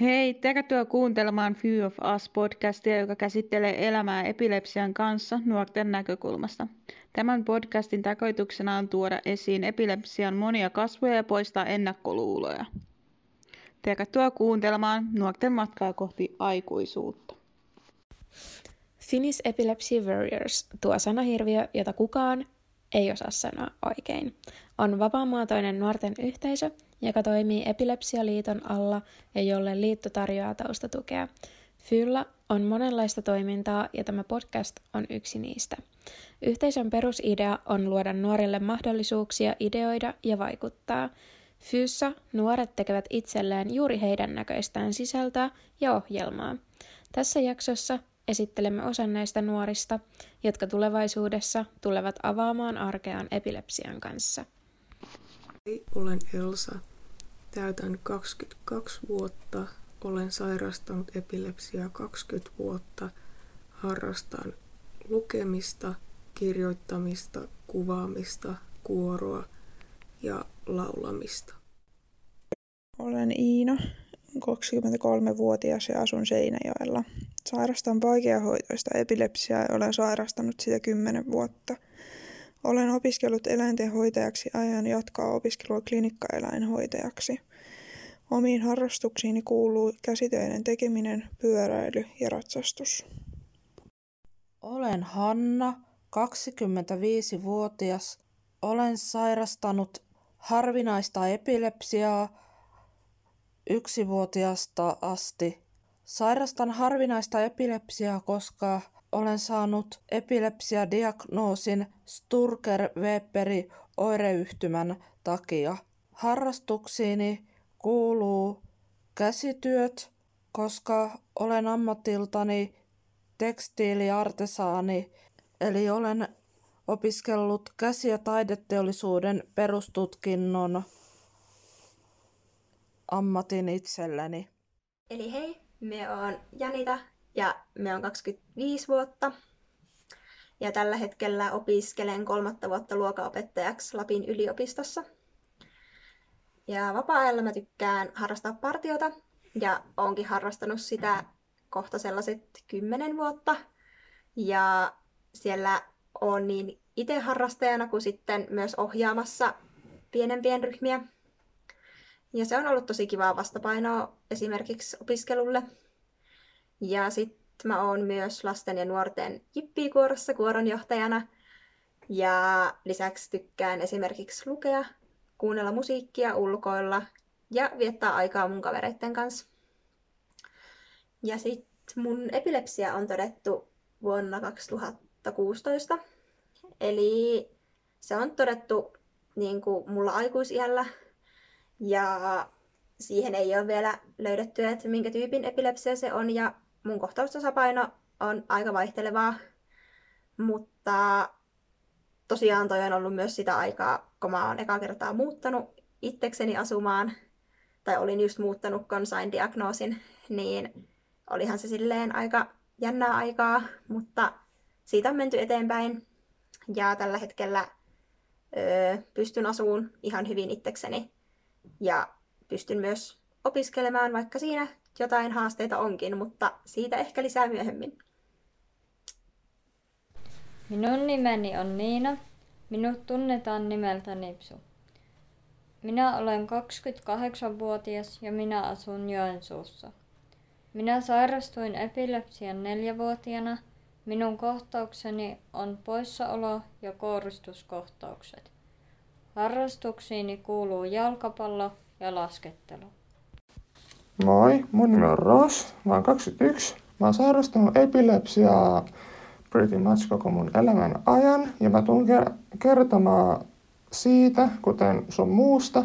Hei, tervetuloa kuuntelemaan Few of Us-podcastia, joka käsittelee elämää epilepsian kanssa nuorten näkökulmasta. Tämän podcastin tarkoituksena on tuoda esiin epilepsian monia kasvoja ja poistaa ennakkoluuloja. Tervetuloa kuuntelemaan nuorten matkaa kohti aikuisuutta. Finnish Epilepsy Warriors, tuo sanahirviö, jota kukaan ei osaa sanoa oikein, on vapaamuotoinen nuorten yhteisö, joka toimii Epilepsialiiton alla ja jolle liitto tarjoaa taustatukea. Fylla on monenlaista toimintaa ja tämä podcast on yksi niistä. Yhteisön perusidea on luoda nuorille mahdollisuuksia ideoida ja vaikuttaa. Fyyssä nuoret tekevät itselleen juuri heidän näköistään sisältöä ja ohjelmaa. Tässä jaksossa esittelemme osan näistä nuorista, jotka tulevaisuudessa tulevat avaamaan arkeaan epilepsian kanssa. Hei, olen Elsa. Täytän 22 vuotta. Olen sairastanut epilepsiaa 20 vuotta. Harrastan lukemista, kirjoittamista, kuvaamista, kuoroa ja laulamista. Olen Iina, 23-vuotias ja asun Seinäjoella. Sairastan vaikeahoitoista epilepsiaa ja olen sairastanut sitä 10 vuotta. Olen opiskellut eläintenhoitajaksi ajan jatkaa opiskelua klinikkaeläinhoitajaksi. Omiin harrastuksiini kuuluu käsitöiden tekeminen, pyöräily ja ratsastus. Olen Hanna, 25-vuotias. Olen sairastanut harvinaista epilepsiaa yksivuotiaasta asti. Sairastan harvinaista epilepsiaa, koska olen saanut epilepsiadiagnoosin Sturger-Weberi oireyhtymän takia. Harrastuksiini kuuluu käsityöt, koska olen ammatiltani tekstiiliartesaani, eli olen opiskellut käsi- ja taideteollisuuden perustutkinnon ammatin itselleni. Eli hei, me on Janita ja me on 25 vuotta. Ja tällä hetkellä opiskelen kolmatta vuotta luokaopettajaksi Lapin yliopistossa. Ja vapaa-ajalla mä tykkään harrastaa partiota ja onkin harrastanut sitä kohta sellaiset kymmenen vuotta. Ja siellä on niin itse harrastajana kuin sitten myös ohjaamassa pienempien ryhmiä. Ja se on ollut tosi kivaa vastapainoa esimerkiksi opiskelulle. Ja sitten mä oon myös lasten ja nuorten jippikuorossa kuoronjohtajana. Ja lisäksi tykkään esimerkiksi lukea, kuunnella musiikkia ulkoilla ja viettää aikaa mun kavereiden kanssa. Ja sitten mun epilepsia on todettu vuonna 2016. Eli se on todettu niin kuin mulla aikuisiällä. Ja siihen ei ole vielä löydetty, että minkä tyypin epilepsia se on. Ja mun kohtaustasapaino on aika vaihtelevaa. Mutta tosiaan toi on ollut myös sitä aikaa, kun mä oon eka kertaa muuttanut itsekseni asumaan. Tai olin just muuttanut, kun sain diagnoosin. Niin olihan se silleen aika jännää aikaa, mutta siitä on menty eteenpäin. Ja tällä hetkellä öö, pystyn asuun ihan hyvin itsekseni. Ja pystyn myös opiskelemaan, vaikka siinä jotain haasteita onkin, mutta siitä ehkä lisää myöhemmin. Minun nimeni on Niina. Minut tunnetaan nimeltä Nipsu. Minä olen 28-vuotias ja minä asun Joensuussa. Minä sairastuin epilepsian neljävuotiaana. Minun kohtaukseni on poissaolo- ja kouristuskohtaukset. Harrastuksiini kuuluu jalkapallo ja laskettelu. Moi, mun nimi on Ross, mä oon 21. Mä oon sairastunut epilepsiaa pretty much koko mun elämän ajan ja mä tulen kertomaan siitä, kuten sun muusta,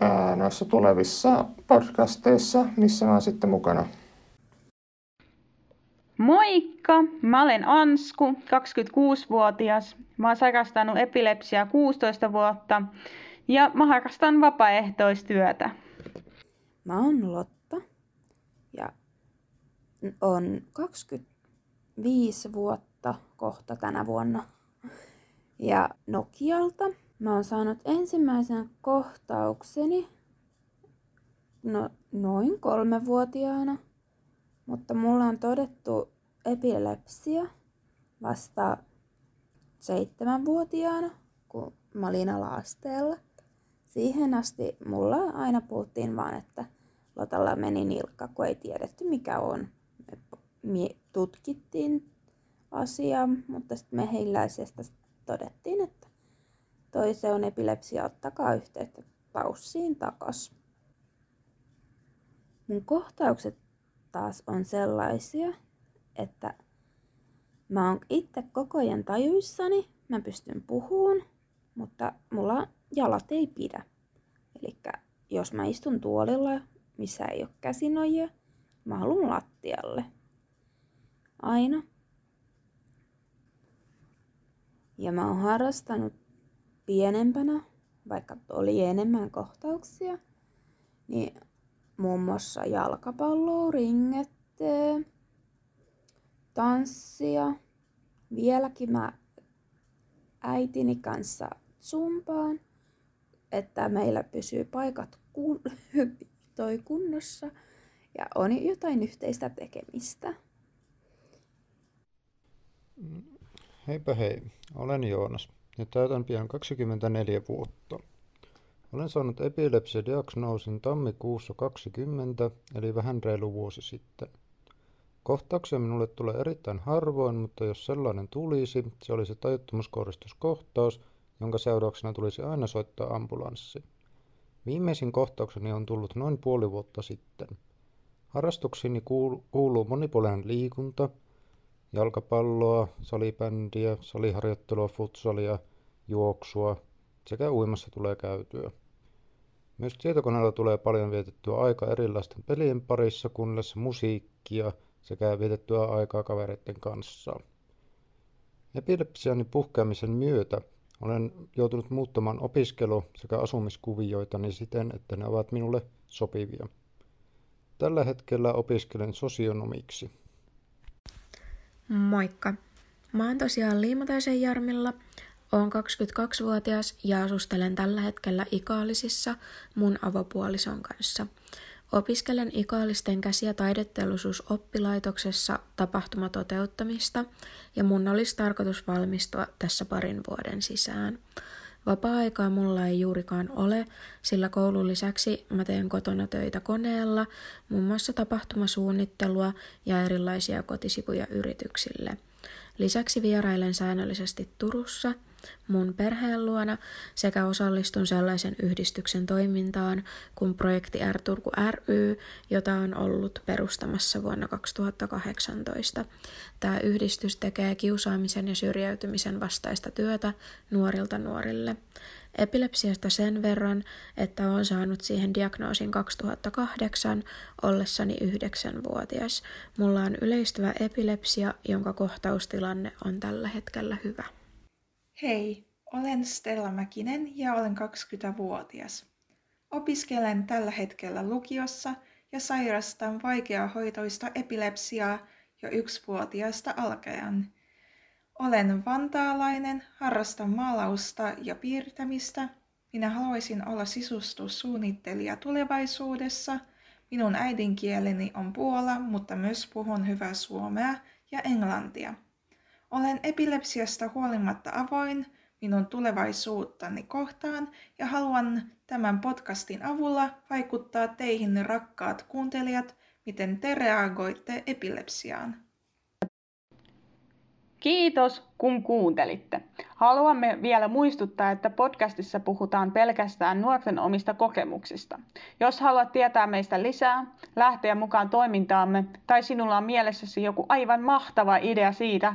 ää, noissa tulevissa podcasteissa, missä mä oon sitten mukana. Moikka! Mä olen Ansku, 26-vuotias. Mä oon sairastanut epilepsiaa 16 vuotta ja mä harrastan vapaaehtoistyötä. Mä oon Lotta ja on 25 vuotta kohta tänä vuonna. Ja Nokialta mä oon saanut ensimmäisen kohtaukseni no, noin kolmevuotiaana, mutta mulla on todettu epilepsia vasta seitsemänvuotiaana, kun mä olin ala-asteella. Siihen asti mulla aina puhuttiin vaan, että Lotalla meni nilkka, kun ei tiedetty mikä on. Me tutkittiin asiaa, mutta sitten mehiläisestä todettiin, että toi se on epilepsia, ottakaa yhteyttä taussiin takas. Mun kohtaukset taas on sellaisia, että mä oon itse koko ajan tajuissani, mä pystyn puhuun, mutta mulla jalat ei pidä. Eli jos mä istun tuolilla, missä ei ole käsinojia, mä haluan lattialle. Aina. Ja mä oon harrastanut pienempänä, vaikka oli enemmän kohtauksia, niin muun muassa jalkapalloa, ringette, tanssia. Vieläkin mä äitini kanssa zumpaan, että meillä pysyy paikat kun, toi kunnossa ja on jotain yhteistä tekemistä. Heipä hei, olen Joonas ja täytän pian 24 vuotta. Olen saanut epilepsia-diagnoosin tammikuussa 20, eli vähän reilu vuosi sitten. Kohtauksia minulle tulee erittäin harvoin, mutta jos sellainen tulisi, se olisi tajuttomuuskoristuskohtaus, jonka seurauksena tulisi aina soittaa ambulanssi. Viimeisin kohtaukseni on tullut noin puoli vuotta sitten. Harrastuksiini kuuluu monipuolinen liikunta, jalkapalloa, salibändiä, saliharjoittelua, futsalia, juoksua sekä uimassa tulee käytyä. Myös tietokoneella tulee paljon vietettyä aikaa erilaisten pelien parissa, kuunnellessa musiikkia sekä vietettyä aikaa kavereiden kanssa. Epilepsiani puhkeamisen myötä olen joutunut muuttamaan opiskelu- sekä asumiskuvioitani siten, että ne ovat minulle sopivia. Tällä hetkellä opiskelen sosionomiksi. Moikka! Mä oon tosiaan Liimataisen Jarmilla, oon 22-vuotias ja asustelen tällä hetkellä Ikaalisissa mun avopuolison kanssa. Opiskelen Ikaalisten käsi- ja taideteollisuusoppilaitoksessa tapahtumatoteuttamista ja mun olisi tarkoitus valmistua tässä parin vuoden sisään. Vapaa-aikaa mulla ei juurikaan ole, sillä koulun lisäksi mä teen kotona töitä koneella, muun muassa tapahtumasuunnittelua ja erilaisia kotisivuja yrityksille. Lisäksi vierailen säännöllisesti Turussa – mun perheen luona sekä osallistun sellaisen yhdistyksen toimintaan kuin projekti R Turku ry, jota on ollut perustamassa vuonna 2018. Tämä yhdistys tekee kiusaamisen ja syrjäytymisen vastaista työtä nuorilta nuorille. Epilepsiasta sen verran, että olen saanut siihen diagnoosin 2008 ollessani 9-vuotias. Mulla on yleistyvä epilepsia, jonka kohtaustilanne on tällä hetkellä hyvä. Hei, olen Stella Mäkinen ja olen 20-vuotias. Opiskelen tällä hetkellä lukiossa ja sairastan vaikeahoitoista epilepsiaa jo yksivuotiaasta alkaen. Olen vantaalainen, harrastan maalausta ja piirtämistä. Minä haluaisin olla sisustussuunnittelija tulevaisuudessa. Minun äidinkieleni on puola, mutta myös puhun hyvää suomea ja englantia. Olen epilepsiasta huolimatta avoin minun tulevaisuuttani kohtaan ja haluan tämän podcastin avulla vaikuttaa teihin rakkaat kuuntelijat, miten te reagoitte epilepsiaan. Kiitos, kun kuuntelitte. Haluamme vielä muistuttaa, että podcastissa puhutaan pelkästään nuorten omista kokemuksista. Jos haluat tietää meistä lisää, lähteä mukaan toimintaamme tai sinulla on mielessäsi joku aivan mahtava idea siitä,